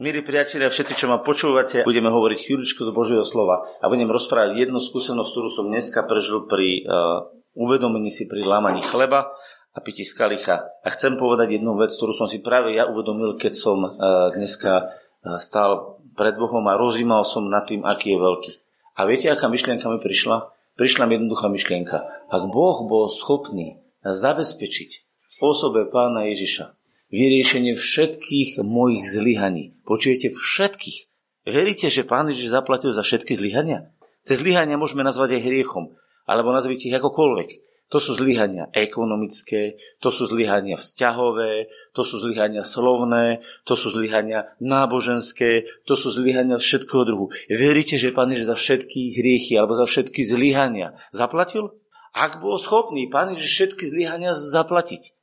Milí priatelia, všetci, čo ma počúvate, budeme hovoriť chvíľučku z Božieho slova a budem rozprávať jednu skúsenosť, ktorú som dneska prežil pri uh, uvedomení si pri lámaní chleba a pití z kalicha. A chcem povedať jednu vec, ktorú som si práve ja uvedomil, keď som uh, dneska uh, stál pred Bohom a rozímal som nad tým, aký je veľký. A viete, aká myšlienka mi prišla? Prišla mi jednoduchá myšlienka. Ak Boh bol schopný zabezpečiť v osobe pána Ježiša vyriešenie všetkých mojich zlyhaní. Počujete všetkých. Veríte, že Pán Ježiš zaplatil za všetky zlyhania? Tie zlyhania môžeme nazvať aj hriechom, alebo nazvite ich akokoľvek. To sú zlyhania ekonomické, to sú zlyhania vzťahové, to sú zlyhania slovné, to sú zlyhania náboženské, to sú zlyhania všetkého druhu. Veríte, že Pán Ježiš za všetky hriechy alebo za všetky zlyhania zaplatil? Ak bol schopný Pán Ježiš všetky zlyhania zaplatiť.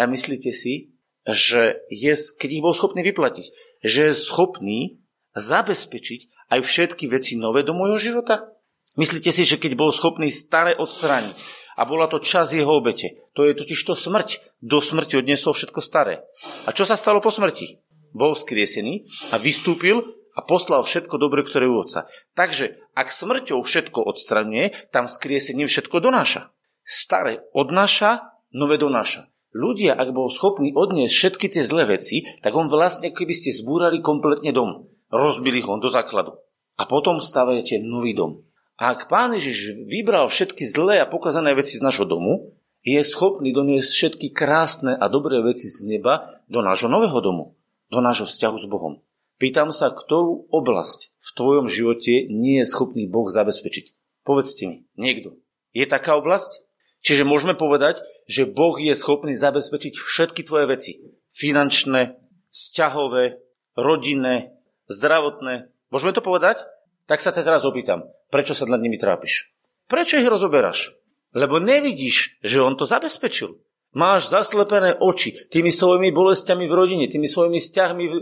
A myslíte si, že je, keď ich bol schopný vyplatiť, že je schopný zabezpečiť aj všetky veci nové do môjho života? Myslíte si, že keď bol schopný staré odstrániť a bola to čas jeho obete, to je totiž to smrť. Do smrti odniesol všetko staré. A čo sa stalo po smrti? Bol skriesený a vystúpil a poslal všetko dobre, ktoré u otca. Takže ak smrťou všetko odstraňuje, tam skriesením všetko donáša. Staré odnáša, nové donáša ľudia, ak bol schopný odniesť všetky tie zlé veci, tak on vlastne, keby ste zbúrali kompletne dom, rozbili ho do základu. A potom stavajete nový dom. A ak pán Ježiš vybral všetky zlé a pokazané veci z našho domu, je schopný doniesť všetky krásne a dobré veci z neba do nášho nového domu, do nášho vzťahu s Bohom. Pýtam sa, ktorú oblasť v tvojom živote nie je schopný Boh zabezpečiť. Povedzte mi, niekto. Je taká oblasť? Čiže môžeme povedať, že Boh je schopný zabezpečiť všetky tvoje veci. Finančné, vzťahové, rodinné, zdravotné. Môžeme to povedať? Tak sa te teraz opýtam, prečo sa nad nimi trápiš? Prečo ich rozoberáš? Lebo nevidíš, že on to zabezpečil. Máš zaslepené oči tými svojimi bolestiami v rodine, tými svojimi vzťahmi, e,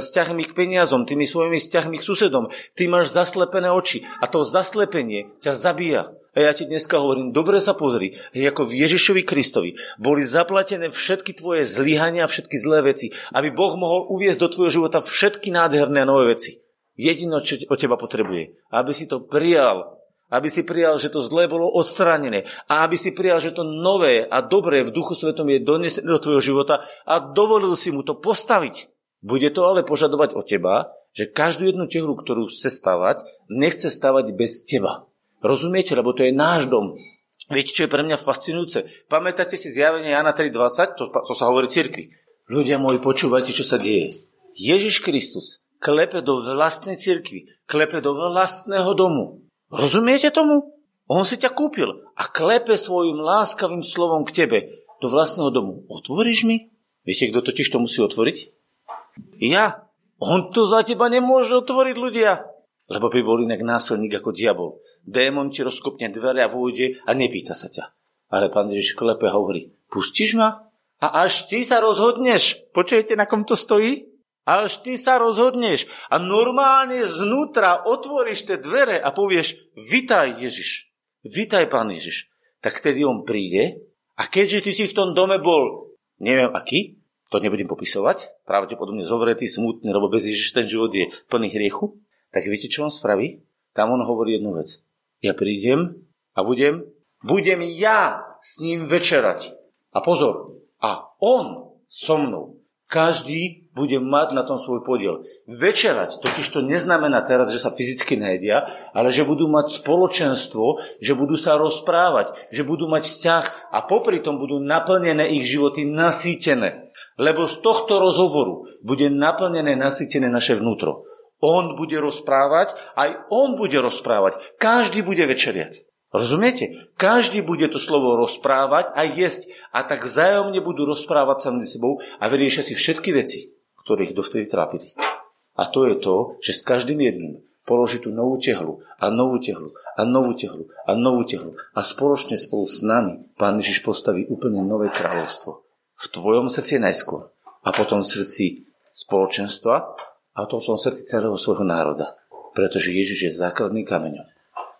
vzťahmi k peniazom, tými svojimi vzťahmi k susedom. Ty máš zaslepené oči a to zaslepenie ťa zabíja. A ja ti dneska hovorím, dobre sa pozri, ako v Ježišovi Kristovi boli zaplatené všetky tvoje zlyhania, všetky zlé veci, aby Boh mohol uviezť do tvojho života všetky nádherné a nové veci. Jedino, čo od teba potrebuje, aby si to prijal, aby si prijal, že to zlé bolo odstránené a aby si prijal, že to nové a dobré v duchu svetom je donesené do tvojho života a dovolil si mu to postaviť. Bude to ale požadovať od teba, že každú jednu tehlu, ktorú chce stavať, nechce stavať bez teba. Rozumiete? Lebo to je náš dom. Viete, čo je pre mňa fascinujúce? Pamätáte si zjavenie Jana 3.20? To, to sa hovorí cirkvi. Ľudia moji, počúvajte, čo sa deje. Ježiš Kristus klepe do vlastnej cirkvi, klepe do vlastného domu. Rozumiete tomu? On si ťa kúpil a klepe svojim láskavým slovom k tebe do vlastného domu. Otvoríš mi? Viete, kto totiž to musí otvoriť? Ja. On to za teba nemôže otvoriť, ľudia. Lebo by bol inak násilník ako diabol. Démon ti rozkopne dvere a vôjde a nepýta sa ťa. Ale pán Ježiš klepe hovorí, pustíš ma? A až ty sa rozhodneš. Počujete, na kom to stojí? Až ty sa rozhodneš a normálne znútra otvoríš tie dvere a povieš, vitaj Ježiš, vitaj pán Ježiš. Tak vtedy on príde a keďže ty si v tom dome bol, neviem aký, to nebudem popisovať, pravdepodobne zovretý, smutný, lebo bez Ježiš ten život je plný hriechu, tak viete, čo on spraví? Tam on hovorí jednu vec. Ja prídem a budem, budem ja s ním večerať. A pozor, a on so mnou. Každý bude mať na tom svoj podiel. Večerať totiž to neznamená teraz, že sa fyzicky nejedia, ale že budú mať spoločenstvo, že budú sa rozprávať, že budú mať vzťah a popri tom budú naplnené ich životy nasýtené. Lebo z tohto rozhovoru bude naplnené, nasýtené naše vnútro. On bude rozprávať, aj on bude rozprávať. Každý bude večeriať. Rozumiete? Každý bude to slovo rozprávať a jesť a tak vzájomne budú rozprávať sa medzi sebou a vyriešia si všetky veci, ktoré ich dovtedy trápili. A to je to, že s každým jedným položí tú novú tehlu a novú tehlu a novú tehlu a novú tehlu a spoločne spolu s nami Pán Ježiš postaví úplne nové kráľovstvo. V tvojom srdci najskôr a potom v srdci spoločenstva a to v tom srdci celého svojho národa. Pretože Ježiš je základný kameňom.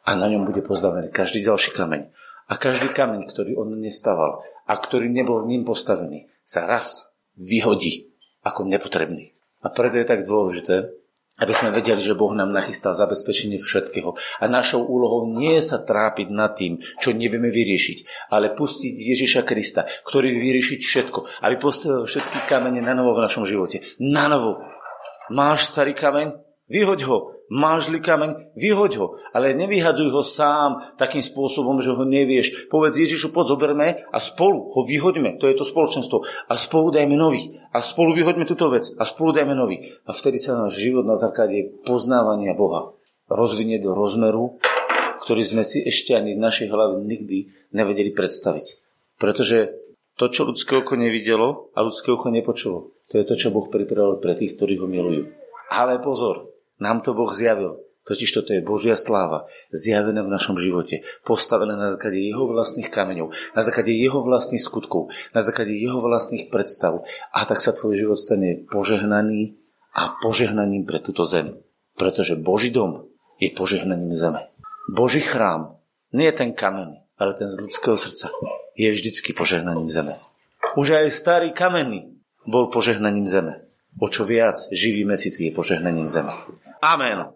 A na ňom bude pozdavený každý ďalší kameň. A každý kameň, ktorý on nestaval a ktorý nebol ním postavený, sa raz vyhodí ako nepotrebný. A preto je tak dôležité, aby sme vedeli, že Boh nám nachystal zabezpečenie všetkého. A našou úlohou nie je sa trápiť nad tým, čo nevieme vyriešiť, ale pustiť Ježiša Krista, ktorý vyriešiť všetko, aby postavil všetky kamene na novo v našom živote. Na novo. Máš starý kameň? Vyhoď ho. Máš li kameň? Vyhoď ho. Ale nevyhadzuj ho sám takým spôsobom, že ho nevieš. Povedz Ježišu, poď zoberme a spolu ho vyhoďme. To je to spoločenstvo. A spolu dajme nový. A spolu vyhoďme túto vec. A spolu dajme nový. A vtedy sa náš život na základe poznávania Boha rozvinie do rozmeru, ktorý sme si ešte ani v našej hlave nikdy nevedeli predstaviť. Pretože to, čo ľudské oko nevidelo a ľudské oko nepočulo, to je to, čo Boh pripravil pre tých, ktorí ho milujú. Ale pozor, nám to Boh zjavil. Totiž toto je Božia sláva, zjavená v našom živote, postavená na základe jeho vlastných kameňov, na základe jeho vlastných skutkov, na základe jeho vlastných predstav. A tak sa tvoj život stane požehnaný a požehnaním pre túto zem. Pretože Boží dom je požehnaním zeme. Boží chrám nie je ten kameň, ale ten z ľudského srdca je vždycky požehnaním zeme. Už aj starý kamenný bol požehnaním zeme. O čo viac živý mesitý je požehnaním zeme. Amen.